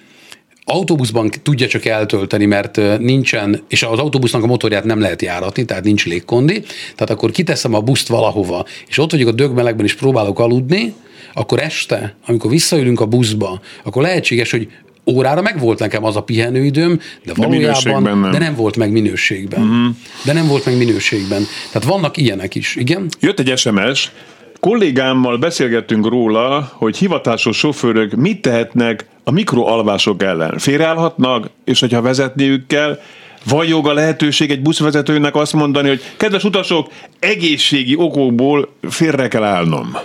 autóbuszban tudja csak eltölteni, mert nincsen, és az autóbusznak a motorját nem lehet járatni, tehát nincs légkondi, tehát akkor kiteszem a buszt valahova, és ott vagyok a dögmelegben, és próbálok aludni, akkor este, amikor visszaülünk a buszba, akkor lehetséges, hogy órára meg volt nekem az a pihenőidőm, de valójában de, nem. de nem volt meg minőségben. Uh-huh. De nem volt meg minőségben. Tehát vannak ilyenek is, igen? Jött egy SMS, kollégámmal beszélgettünk róla, hogy hivatásos sofőrök mit tehetnek a mikroalvások ellen. Félreállhatnak, és hogyha vezetniük kell, van joga lehetőség egy buszvezetőnek azt mondani, hogy kedves utasok, egészségi okokból félre kell állnom.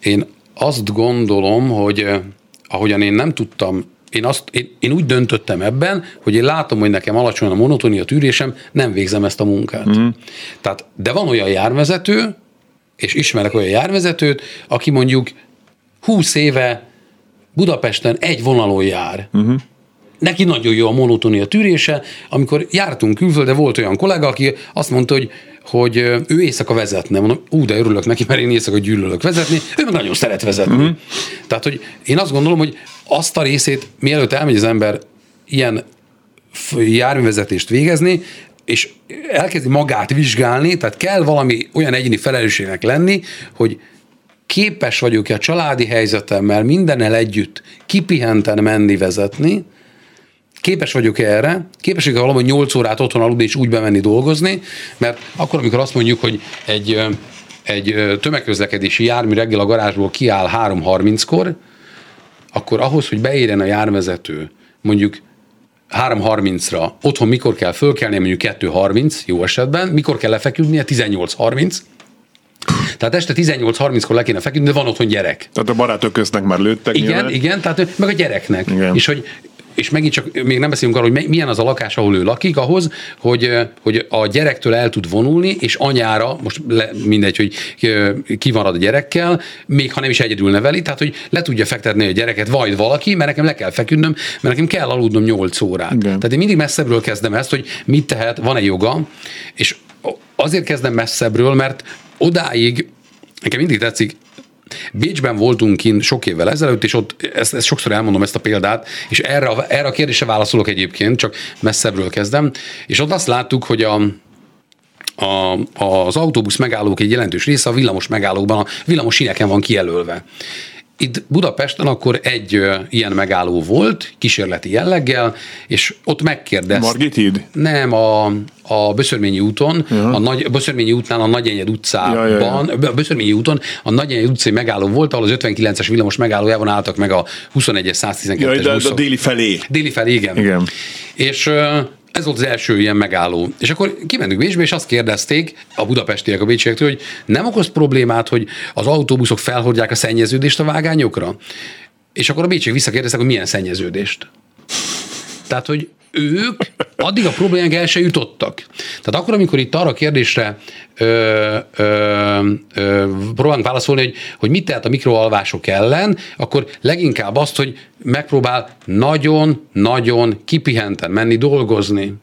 Én azt gondolom, hogy eh, ahogyan én nem tudtam én, azt, én, én úgy döntöttem ebben, hogy én látom, hogy nekem alacsony a monotónia tűrésem, nem végzem ezt a munkát. Mm. Tehát, de van olyan járvezető, és ismerek olyan járvezetőt, aki mondjuk 20 éve Budapesten egy vonalon jár. Uh-huh. Neki nagyon jó a monotónia tűrése. Amikor jártunk külföldre, volt olyan kollega, aki azt mondta, hogy hogy ő éjszaka vezetne. Mondom, ú, de örülök neki, mert én éjszaka gyűlölök vezetni, ő meg nagyon szeret vezetni. Uh-huh. Tehát, hogy én azt gondolom, hogy azt a részét, mielőtt elmegy az ember ilyen járművezetést végezni, és elkezdi magát vizsgálni, tehát kell valami olyan egyéni felelősségnek lenni, hogy képes vagyok-e a családi helyzetemmel mindennel együtt kipihenten menni vezetni, képes vagyok erre, képes vagyok valahogy 8 órát otthon aludni és úgy bemenni dolgozni, mert akkor, amikor azt mondjuk, hogy egy, egy tömegközlekedési jármű reggel a garázsból kiáll 3.30-kor, akkor ahhoz, hogy beérjen a járvezető mondjuk 3.30-ra, otthon mikor kell fölkelni, mondjuk 2.30 jó esetben, mikor kell lefeküdnie, 18.30, tehát este 18.30-kor le kéne feküdni, de van otthon gyerek. Tehát a barátok köznek már lőttek. Igen, nyilván. igen, tehát meg a gyereknek. Igen. És hogy és megint csak még nem beszélünk arról, hogy milyen az a lakás, ahol ő lakik, ahhoz, hogy, hogy a gyerektől el tud vonulni, és anyára, most le, mindegy, hogy ki marad a gyerekkel, még ha nem is egyedül neveli, tehát hogy le tudja fektetni a gyereket, vagy valaki, mert nekem le kell feküdnöm, mert nekem kell aludnom 8 órát. Igen. Tehát én mindig messzebbről kezdem ezt, hogy mit tehet, van-e joga, és azért kezdem messzebbről, mert odáig, nekem mindig tetszik, Bécsben voltunk kint sok évvel ezelőtt, és ott ezt, ezt sokszor elmondom ezt a példát, és erre, erre a kérdésre válaszolok egyébként, csak messzebbről kezdem, és ott azt láttuk, hogy a, a, az autóbusz megállók egy jelentős része a villamos megállókban, a villamos síneken van kijelölve. Itt Budapesten akkor egy ö, ilyen megálló volt, kísérleti jelleggel, és ott megkérdezte. Margit híd? Nem, a, a Böszörményi úton, uh-huh. a nagy, Böszörményi útnál a Nagyenyed utcában, ja, ja, ja. a Böszörményi úton a Nagyenyed utcai megálló volt, ahol az 59-es villamos megállójában álltak meg a 21-es 112-es ja, de, de déli felé. Déli felé, igen. igen. És ez volt az első ilyen megálló. És akkor kimentünk Bécsbe, és azt kérdezték a budapestiek a bécsiektől, hogy nem okoz problémát, hogy az autóbuszok felhordják a szennyeződést a vágányokra? És akkor a bécsiek visszakérdeztek, hogy milyen szennyeződést. Tehát, hogy ők addig a problémák el se jutottak. Tehát akkor, amikor itt arra a kérdésre ö, ö, ö, próbálunk válaszolni, hogy, hogy mit tehet a mikroalvások ellen, akkor leginkább azt, hogy megpróbál nagyon-nagyon kipihenten menni dolgozni.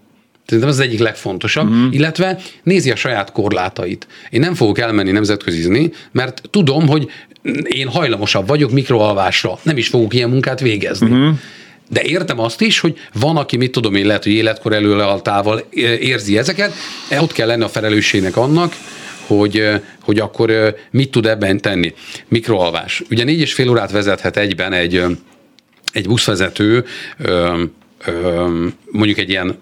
Szerintem ez az egyik legfontosabb, uh-huh. illetve nézi a saját korlátait. Én nem fogok elmenni nemzetközizni, mert tudom, hogy én hajlamosabb vagyok mikroalvásra, nem is fogok ilyen munkát végezni. Uh-huh. De értem azt is, hogy van, aki, mit tudom én, lehet, hogy életkor előlealtával érzi ezeket, e, ott kell lenni a felelősségnek annak, hogy, hogy akkor mit tud ebben tenni. Mikroalvás. Ugye négy és fél órát vezethet egyben egy, egy buszvezető mondjuk egy ilyen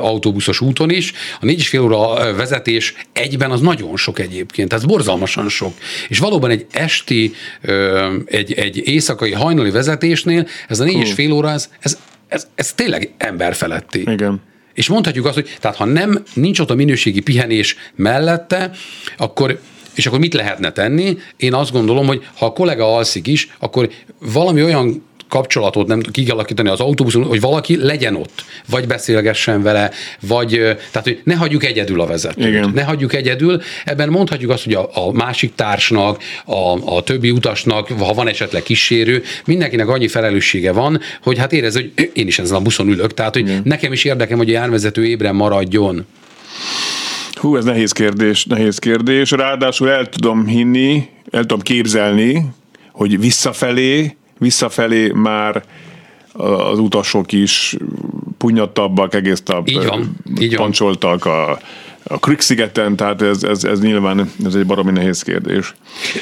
autóbuszos úton is, a négy és fél óra vezetés egyben az nagyon sok egyébként, ez borzalmasan sok. És valóban egy esti, egy, egy éjszakai hajnali vezetésnél ez a négy és fél óra, ez, ez, ez, ez tényleg emberfeletti. Igen. És mondhatjuk azt, hogy tehát ha nem nincs ott a minőségi pihenés mellette, akkor és akkor mit lehetne tenni? Én azt gondolom, hogy ha a kollega alszik is, akkor valami olyan kapcsolatot nem kialakítani az autóbuszon, hogy valaki legyen ott, vagy beszélgessen vele, vagy tehát, hogy ne hagyjuk egyedül a vezetőt. Igen. Ne hagyjuk egyedül. Ebben mondhatjuk azt, hogy a, a másik társnak, a, a többi utasnak, ha van esetleg kísérő, mindenkinek annyi felelőssége van, hogy hát érez, hogy [clears throat] én is ezen a buszon ülök, tehát hogy Igen. nekem is érdekem, hogy a járvezető ébren maradjon. Hú, ez nehéz kérdés, nehéz kérdés. Ráadásul el tudom hinni, el tudom képzelni, hogy visszafelé visszafelé már az utasok is punyadtabbak, egész nap így van, így pancsoltak a, a Krük-szigeten, tehát ez, ez, ez nyilván ez egy baromi nehéz kérdés.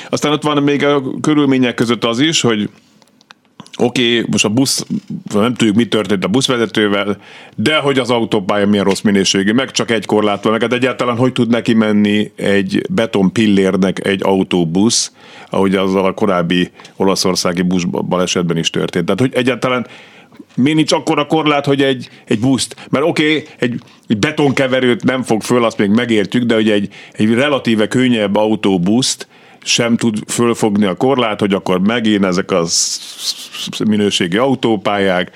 Aztán ott van még a körülmények között az is, hogy oké, okay, most a busz, nem tudjuk, mi történt a buszvezetővel, de hogy az autópálya milyen rossz minőségű, meg csak egy korlát van, meg hát egyáltalán hogy tud neki menni egy beton pillérnek egy autóbusz, ahogy az a korábbi olaszországi busz balesetben is történt. Tehát, hogy egyáltalán mi nincs akkora korlát, hogy egy, egy buszt, mert oké, okay, egy, egy betonkeverőt nem fog föl, azt még megértjük, de hogy egy, egy relatíve könnyebb autóbuszt sem tud fölfogni a korlát, hogy akkor megint ezek az minőségi autópályák,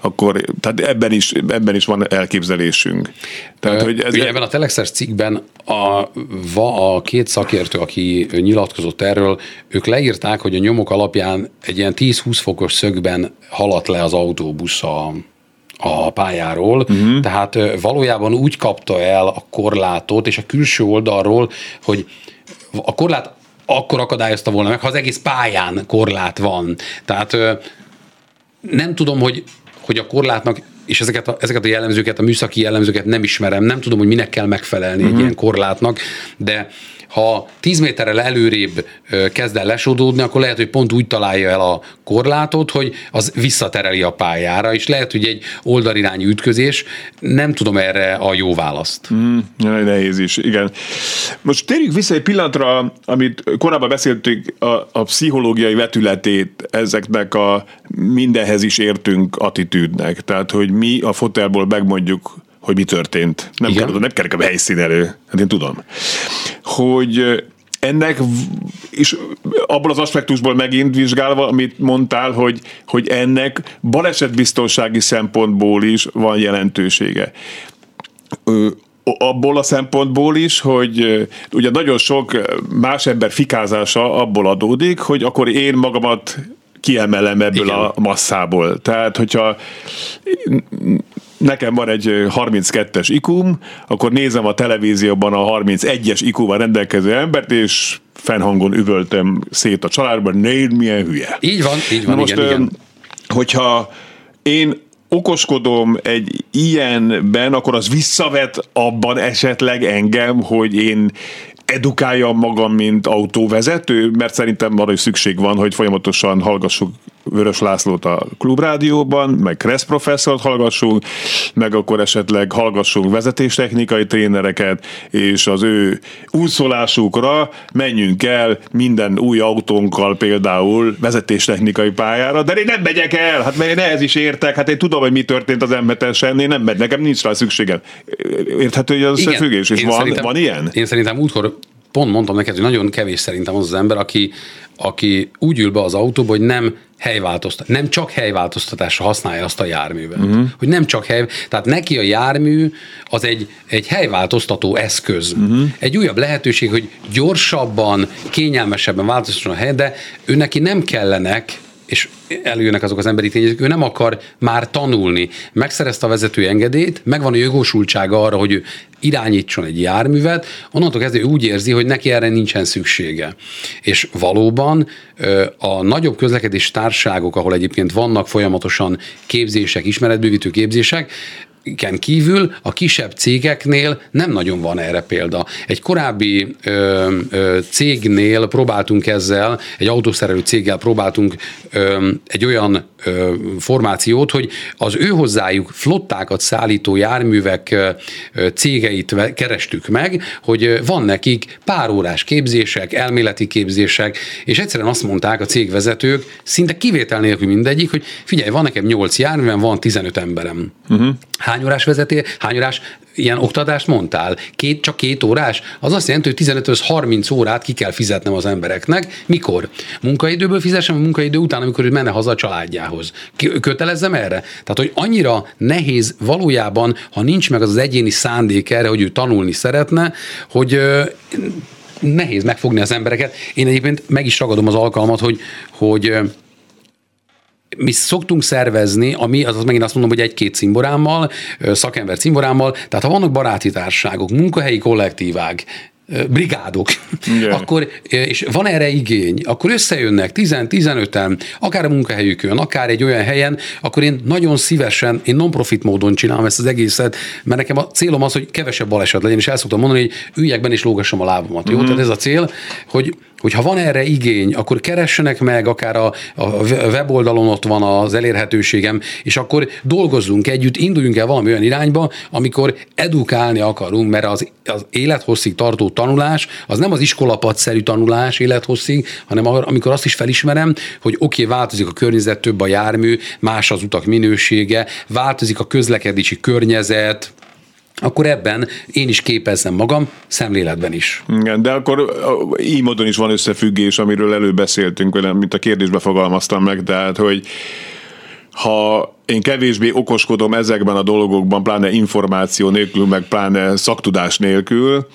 akkor tehát ebben is, ebben is van elképzelésünk. Tehát, hogy ez Ugye ebben a Telexes cikkben a, va, a két szakértő, aki nyilatkozott erről, ők leírták, hogy a nyomok alapján egy ilyen 10-20 fokos szögben haladt le az autóbusz a, a pályáról, uh-huh. tehát valójában úgy kapta el a korlátot, és a külső oldalról, hogy a korlát akkor akadályozta volna meg, ha az egész pályán korlát van. Tehát nem tudom, hogy, hogy a korlátnak és ezeket a, ezeket a jellemzőket, a műszaki jellemzőket nem ismerem, nem tudom, hogy minek kell megfelelni uh-huh. egy mhm. ilyen korlátnak, de ha 10 méterrel előrébb kezd el lesodódni, akkor lehet, hogy pont úgy találja el a korlátot, hogy az visszatereli a pályára, és lehet, hogy egy oldalirányú ütközés, nem tudom erre a jó választ. Mm, nehéz is, igen. Most térjük vissza egy pillanatra, amit korábban beszéltük, a, a pszichológiai vetületét ezeknek a mindenhez is értünk attitűdnek. Tehát, hogy mi a fotelból megmondjuk, hogy mi történt. Nem kell, nem kell a helyszín elő. Hát én tudom. Hogy ennek, és abból az aspektusból megint vizsgálva, amit mondtál, hogy, hogy ennek balesetbiztonsági szempontból is van jelentősége abból a szempontból is, hogy ugye nagyon sok más ember fikázása abból adódik, hogy akkor én magamat kiemelem ebből Igen. a masszából. Tehát, hogyha nekem van egy 32-es ikum, akkor nézem a televízióban a 31-es ikúval rendelkező embert, és fennhangon üvöltöm szét a családban, nézd milyen hülye. Így van, így van, Na most, igen, igen. Hogyha én okoskodom egy ilyenben, akkor az visszavet abban esetleg engem, hogy én edukáljam magam, mint autóvezető, mert szerintem arra is szükség van, hogy folyamatosan hallgassuk Vörös Lászlót a klubrádióban, meg Kressz professzort hallgassunk, meg akkor esetleg hallgassunk vezetéstechnikai trénereket, és az ő úszolásukra menjünk el minden új autónkkal például vezetéstechnikai pályára, de én nem megyek el, hát mert én ehhez is értek, hát én tudom, hogy mi történt az m én nem megy, nekem nincs rá szükségem. Érthető, hogy az összefüggés, és van, van ilyen? Én szerintem útkor pont mondtam neked, hogy nagyon kevés szerintem az az ember, aki, aki úgy ül be az autóba, hogy nem helyváltoztat, nem csak helyváltoztatásra használja azt a járművet. Uh-huh. Hogy nem csak hely, tehát neki a jármű az egy, egy helyváltoztató eszköz. Uh-huh. Egy újabb lehetőség, hogy gyorsabban, kényelmesebben változtasson a hely, de ő neki nem kellenek és előjönnek azok az emberi tényezők, ő nem akar már tanulni. Megszerezte a vezető engedélyt, megvan a jogosultsága arra, hogy ő irányítson egy járművet, onnantól kezdve ő úgy érzi, hogy neki erre nincsen szüksége. És valóban a nagyobb közlekedés társágok, ahol egyébként vannak folyamatosan képzések, ismeretbővítő képzések, ken kívül a kisebb cégeknél nem nagyon van erre példa. Egy korábbi ö, ö, cégnél próbáltunk ezzel, egy autószerelő céggel próbáltunk ö, egy olyan formációt, hogy az ő hozzájuk flottákat szállító járművek cégeit kerestük meg, hogy van nekik pár órás képzések, elméleti képzések, és egyszerűen azt mondták a cégvezetők, szinte kivétel nélkül mindegyik, hogy figyelj, van nekem 8 járművem, van 15 emberem. Uh-huh. Hány órás vezetél, hány órás ilyen oktatást mondtál? Két, csak két órás? Az azt jelenti, hogy 15 30 órát ki kell fizetnem az embereknek. Mikor? Munkaidőből fizessem, munkaidő után, amikor ő menne haza a családjához. Kötelezzem erre? Tehát, hogy annyira nehéz valójában, ha nincs meg az, az egyéni szándék erre, hogy ő tanulni szeretne, hogy nehéz megfogni az embereket. Én egyébként meg is ragadom az alkalmat, hogy, hogy mi szoktunk szervezni, ami, az megint azt mondom, hogy egy-két cimborámmal, szakember cimborámmal, tehát ha vannak baráti társaságok, munkahelyi kollektívák, brigádok, Igen. [laughs] akkor, és van erre igény, akkor összejönnek 10-15-en, akár a munkahelyükön, akár egy olyan helyen, akkor én nagyon szívesen, én non-profit módon csinálom ezt az egészet, mert nekem a célom az, hogy kevesebb baleset legyen, és el szoktam mondani, hogy üljek benne és lógassam a lábamat. Mm-hmm. Jó, mhm. tehát ez a cél, hogy hogy ha van erre igény, akkor keressenek meg, akár a, a weboldalon ott van az elérhetőségem, és akkor dolgozzunk együtt, induljunk el valami olyan irányba, amikor edukálni akarunk, mert az, az élethosszig tartó tanulás, az nem az iskolapadszerű tanulás élethosszig, hanem amikor azt is felismerem, hogy oké, okay, változik a környezet, több a jármű, más az utak minősége, változik a közlekedési környezet, akkor ebben én is képezzem magam, szemléletben is. Igen, de akkor így módon is van összefüggés, amiről előbeszéltünk, mint a kérdésbe fogalmaztam meg, tehát, hogy ha én kevésbé okoskodom ezekben a dolgokban, pláne információ nélkül, meg pláne szaktudás nélkül,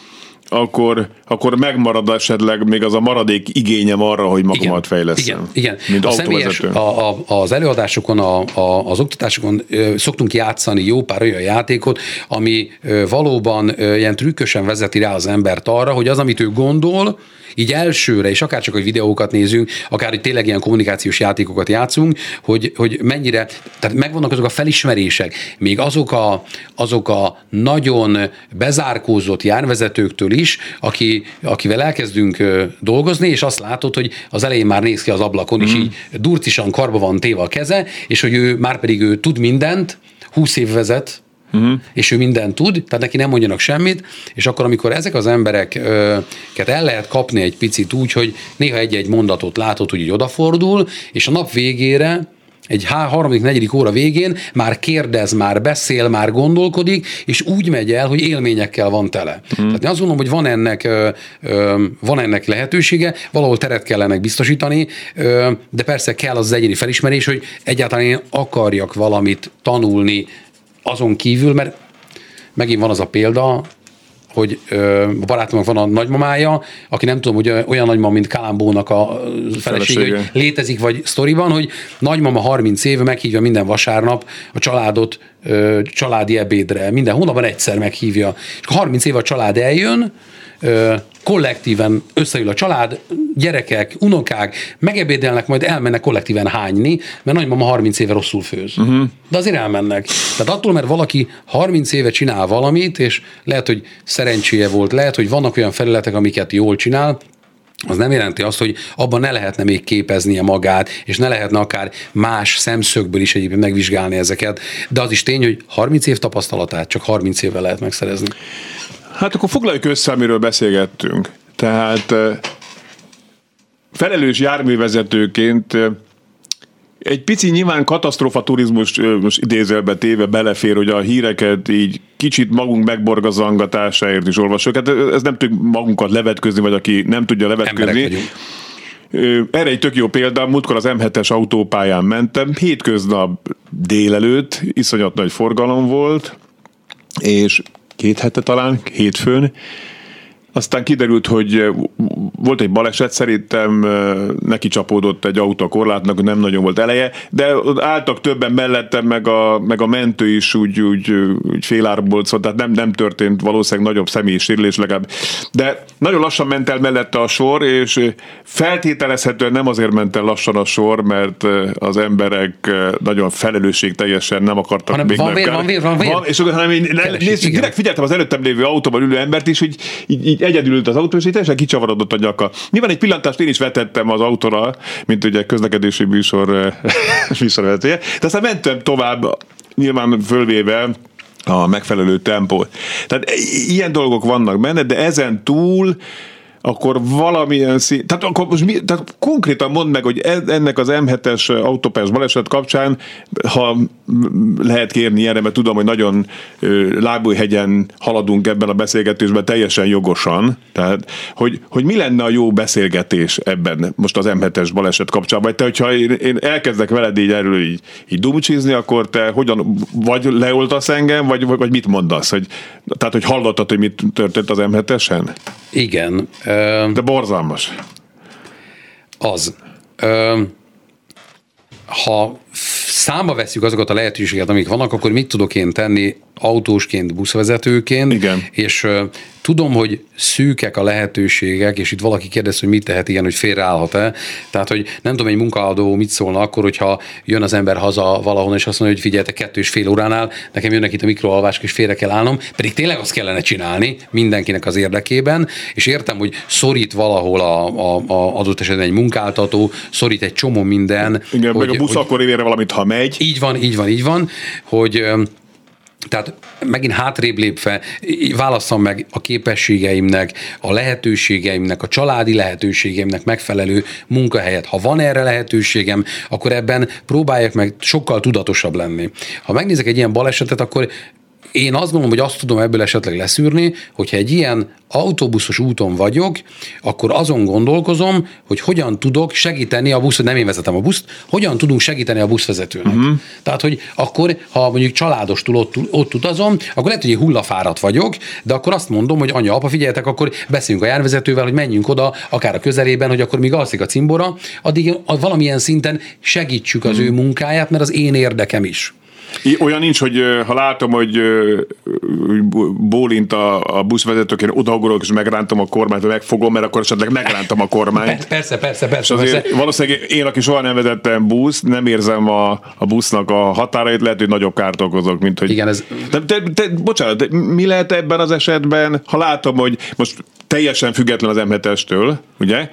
akkor, akkor megmarad esetleg még az a maradék igényem arra, hogy magamat fejleszem. Igen, igen. Mint a személyes, a, a, az előadásokon, a, a, az oktatásokon ö, szoktunk játszani jó pár olyan játékot, ami ö, valóban ö, ilyen trükkösen vezeti rá az embert arra, hogy az, amit ő gondol, így elsőre, és akár csak, hogy videókat nézünk, akár, hogy tényleg ilyen kommunikációs játékokat játszunk, hogy, hogy mennyire, tehát megvannak azok a felismerések, még azok a, azok a nagyon bezárkózott járvezetőktől is, aki, akivel elkezdünk dolgozni, és azt látod, hogy az elején már néz ki az ablakon, mm. és így durcisan karba van téve a keze, és hogy ő már pedig ő tud mindent, 20 év vezet, uh-huh. és ő mindent tud, tehát neki nem mondjanak semmit, és akkor, amikor ezek az embereket el lehet kapni egy picit úgy, hogy néha egy-egy mondatot látod, hogy így odafordul, és a nap végére egy harmadik, negyedik óra végén már kérdez, már beszél, már gondolkodik, és úgy megy el, hogy élményekkel van tele. Mm. Tehát én azt gondolom, hogy van ennek, van ennek lehetősége, valahol teret kell ennek biztosítani, de persze kell az egyéni felismerés, hogy egyáltalán én akarjak valamit tanulni azon kívül, mert megint van az a példa, hogy ö, a barátomnak van a nagymamája, aki nem tudom, hogy olyan nagymama, mint Kalambónak a felesége, felesége. hogy létezik, vagy sztoriban, hogy nagymama 30 éve meghívja minden vasárnap a családot ö, családi ebédre. Minden hónapban egyszer meghívja. És 30 éve a család eljön, kollektíven összeül a család, gyerekek, unokák, megebédelnek, majd elmennek kollektíven hányni, mert nagymama 30 éve rosszul főz. Uh-huh. De azért elmennek. Tehát attól, mert valaki 30 éve csinál valamit, és lehet, hogy szerencséje volt, lehet, hogy vannak olyan felületek, amiket jól csinál, az nem jelenti azt, hogy abban ne lehetne még képeznie magát, és ne lehetne akár más szemszögből is egyébként megvizsgálni ezeket, de az is tény, hogy 30 év tapasztalatát csak 30 évvel lehet megszerezni. Hát akkor foglaljuk össze, amiről beszélgettünk. Tehát felelős járművezetőként egy pici nyilván katasztrófa turizmus most idézelbe téve belefér, hogy a híreket így kicsit magunk megborgazangatásáért is olvasok. Hát ez nem tudjuk magunkat levetközni, vagy aki nem tudja levetközni. Erre egy tök jó példa, múltkor az M7-es autópályán mentem, hétköznap délelőtt, iszonyat nagy forgalom volt, és két hete talán, hétfőn, aztán kiderült, hogy volt egy baleset, szerintem neki csapódott egy autó a korlátnak, nem nagyon volt eleje, de álltak többen mellettem, meg a, meg a mentő is úgy, úgy, úgy félárból szólt, tehát nem, nem történt valószínűleg nagyobb személyi sérülés legalább. De nagyon lassan ment el mellette a sor, és feltételezhetően nem azért ment el lassan a sor, mert az emberek nagyon felelősségteljesen nem akartak hanem még van vér, van vér, van vér. Van, és hanem én nézd, direkt figyeltem az előttem lévő autóban ülő embert is, hogy így, így egyedül ült az autó, és így teljesen kicsavarodott a nyaka. Nyilván egy pillantást én is vetettem az autóra, mint ugye közlekedési műsor [laughs] műsorvezetője, de aztán mentem tovább, nyilván fölvéve a megfelelő tempót. Tehát ilyen dolgok vannak benne, de ezen túl akkor valamilyen szín... Tehát, akkor most mi, tehát konkrétan mondd meg, hogy e- ennek az M7-es autópályás baleset kapcsán, ha lehet kérni erre, mert tudom, hogy nagyon lábújhegyen haladunk ebben a beszélgetésben teljesen jogosan, tehát hogy, hogy mi lenne a jó beszélgetés ebben most az M7-es baleset kapcsán, vagy te, hogyha én, én elkezdek veled így erről így, így dumcsizni, akkor te hogyan, vagy leoltasz engem, vagy, vagy, mit mondasz? Hogy, tehát, hogy hallottad, hogy mit történt az M7-esen? Igen. De borzalmas. Az. Ha számba veszük azokat a lehetőségeket, amik vannak, akkor mit tudok én tenni autósként, buszvezetőként, Igen. és Tudom, hogy szűkek a lehetőségek, és itt valaki kérdez, hogy mit tehet ilyen, hogy félreállhat-e. Tehát, hogy nem tudom, egy munkaadó mit szólna akkor, hogyha jön az ember haza valahol, és azt mondja, hogy figyeljetek, kettő és fél óránál, nekem jönnek itt a mikroalvások, és félre kell állnom, pedig tényleg azt kellene csinálni mindenkinek az érdekében, és értem, hogy szorít valahol a, a, a adott esetben egy munkáltató, szorít egy csomó minden. Igen, hogy, meg a busz hogy, akkor évére valamit, ha megy. Így van, így van, így van, hogy tehát megint hátrébb lépve válasszam meg a képességeimnek, a lehetőségeimnek, a családi lehetőségeimnek megfelelő munkahelyet. Ha van erre lehetőségem, akkor ebben próbáljak meg sokkal tudatosabb lenni. Ha megnézek egy ilyen balesetet, akkor én azt gondolom, hogy azt tudom ebből esetleg leszűrni, hogyha egy ilyen autóbuszos úton vagyok, akkor azon gondolkozom, hogy hogyan tudok segíteni a busz, nem én vezetem a buszt, hogyan tudunk segíteni a buszvezetőnek. Uh-huh. Tehát, hogy akkor, ha mondjuk családostul ott, ott utazom, akkor lehet, hogy egy hullafáradt vagyok, de akkor azt mondom, hogy anya, apa, figyeljetek, akkor beszéljünk a járvezetővel, hogy menjünk oda, akár a közelében, hogy akkor míg alszik a cimbora, addig valamilyen szinten segítsük az uh-huh. ő munkáját, mert az én érdekem is. Olyan nincs, hogy ha látom, hogy bólint a, a buszvezetők, én odaugorok és megrántom a kormányt, vagy megfogom, mert akkor esetleg megrántam a kormányt. Persze, persze, persze. És azért persze. valószínűleg én, aki soha nem vezettem busz, nem érzem a, a busznak a határait, lehet, hogy nagyobb kárt okozok, mint hogy... Igen, ez... De, de, de, bocsánat, de mi lehet ebben az esetben, ha látom, hogy most teljesen független az M7-estől, ugye,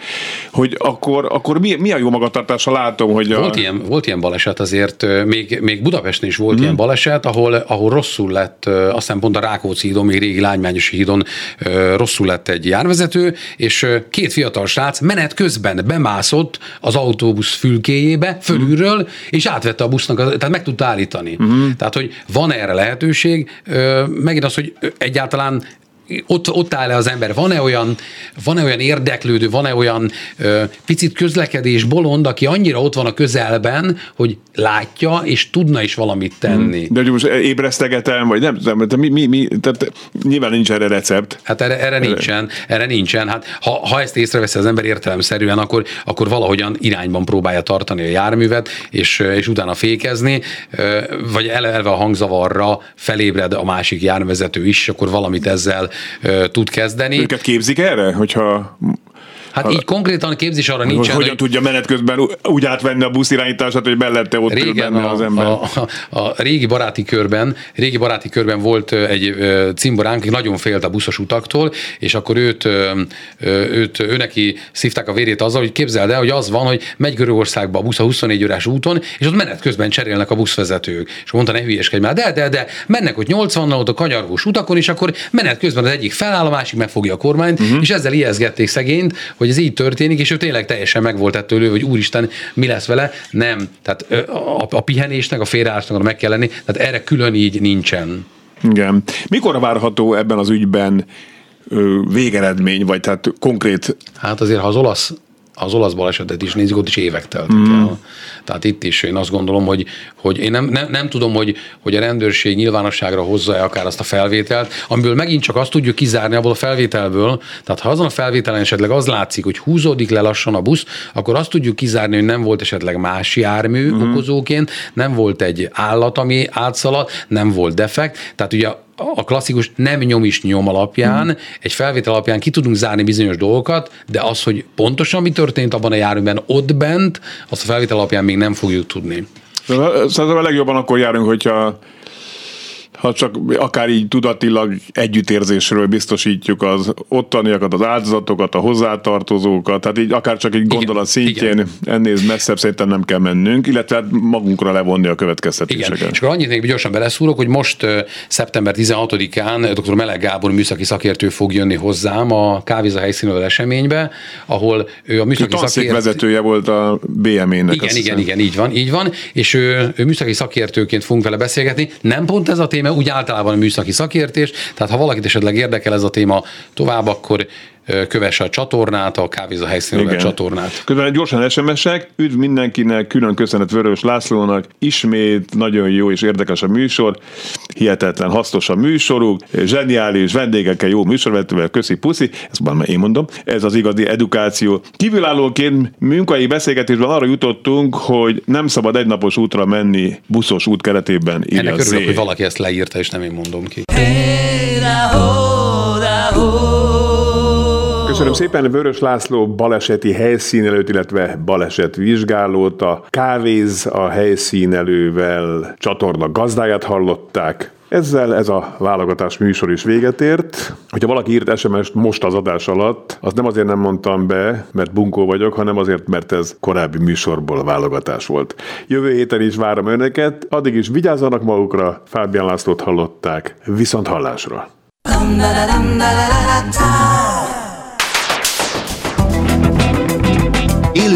hogy akkor, akkor mi, mi a jó magatartás, ha látom, hogy a... Volt ilyen, volt ilyen baleset azért, még, még Budapesten is volt mm. ilyen baleset, ahol, ahol rosszul lett, aztán pont a Rákóczi hídon, még régi Lágymányos hídon rosszul lett egy járvezető, és két fiatal srác menet közben bemászott az autóbusz fülkéjébe, fölülről, mm. és átvette a busznak, tehát meg tudta állítani. Mm. Tehát, hogy van erre lehetőség, megint az, hogy egyáltalán ott, ott áll-e az ember? Van-e olyan, van-e olyan érdeklődő, van-e olyan ö, picit közlekedés bolond, aki annyira ott van a közelben, hogy látja, és tudna is valamit tenni? Hmm. De hogy most ébresztegetem, vagy nem tudom, mi, mi, mi, tehát nyilván nincs erre recept. Hát erre, erre nincsen, erre nincsen. Hát ha, ha ezt észreveszi az ember értelemszerűen, akkor, akkor valahogyan irányban próbálja tartani a járművet, és, és utána fékezni, vagy eleve a hangzavarra felébred a másik járművezető is, akkor valamit ezzel tud kezdeni. Őket képzik erre, hogyha Hát ha, így konkrétan képzés arra nincsen. Hogy hogyan hogy tudja menet közben úgy átvenni a busz irányítását, hogy mellette ott régen ül benne a, az ember. A, a, a, régi baráti körben, régi baráti körben volt egy cimboránk, aki nagyon félt a buszos utaktól, és akkor őt, őt, ő neki szívták a vérét azzal, hogy képzeld el, hogy az van, hogy megy Görögországba a busz a 24 órás úton, és ott menet közben cserélnek a buszvezetők. És mondta, ne hülyeskedj már, de, de, de, mennek ott 80 ott a kanyargós utakon, és akkor menet közben az egyik feláll, a másik megfogja a kormányt, uh-huh. és ezzel ijeszgették szegényt, hogy hogy ez így történik, és ő tényleg teljesen meg volt ettől ő, hogy úristen, mi lesz vele. Nem. Tehát a, a pihenésnek, a félreállásnak meg kell lenni, tehát erre külön így nincsen. Igen. Mikor várható ebben az ügyben végeredmény, vagy tehát konkrét... Hát azért, ha az olasz az olasz balesetet is nézzük, ott is évek teltek mm. el. Tehát itt is én azt gondolom, hogy, hogy én nem, nem, nem tudom, hogy, hogy a rendőrség nyilvánosságra hozza-e akár azt a felvételt, amiből megint csak azt tudjuk kizárni abból a felvételből, tehát ha azon a felvételen esetleg az látszik, hogy húzódik le lassan a busz, akkor azt tudjuk kizárni, hogy nem volt esetleg más jármű mm. okozóként, nem volt egy állat, ami átszalad, nem volt defekt, tehát ugye a klasszikus nem nyom is nyom alapján, hmm. egy felvétel alapján ki tudunk zárni bizonyos dolgokat, de az, hogy pontosan mi történt abban a járműben ott bent, azt a felvétel alapján még nem fogjuk tudni. Szerintem a legjobban akkor járunk, hogyha ha csak akár így tudatilag együttérzésről biztosítjuk az ottaniakat, az áldozatokat, a hozzátartozókat, tehát így akár csak egy gondolat szintjén igen. ennél messzebb szerintem nem kell mennünk, illetve hát magunkra levonni a következtetéseket. Igen. És akkor annyit még gyorsan beleszúrok, hogy most szeptember 16-án dr. Meleg Gábor műszaki szakértő fog jönni hozzám a Kávéza helyszínről eseménybe, ahol ő a műszaki szakértő... vezetője volt a BME-nek. Igen, igen, igen, így van, így van, és ő, ő műszaki szakértőként fogunk vele beszélgetni. Nem pont ez a téma, téma, úgy általában a műszaki szakértés, tehát ha valakit esetleg érdekel ez a téma tovább, akkor kövesse a csatornát, a kávéza helyszínről a csatornát. Közben gyorsan SMS-ek, üdv mindenkinek, külön köszönet Vörös Lászlónak, ismét nagyon jó és érdekes a műsor, hihetetlen hasznos a műsoruk, zseniális vendégekkel, jó műsorvetővel, köszi puszi, ezt már én mondom, ez az igazi edukáció. Kívülállóként munkai beszélgetésben arra jutottunk, hogy nem szabad egynapos útra menni buszos út keretében. Ennek örülök, hogy valaki ezt leírta, és nem én mondom ki. Hey, Köszönöm szépen Vörös László baleseti helyszínelőt, illetve baleset vizsgálót, a kávéz a helyszínelővel csatorna gazdáját hallották. Ezzel ez a válogatás műsor is véget ért. Hogyha valaki írt SMS-t most az adás alatt, az nem azért nem mondtam be, mert bunkó vagyok, hanem azért, mert ez korábbi műsorból válogatás volt. Jövő héten is várom önöket, addig is vigyázzanak magukra, Fábián Lászlót hallották, viszont hallásra.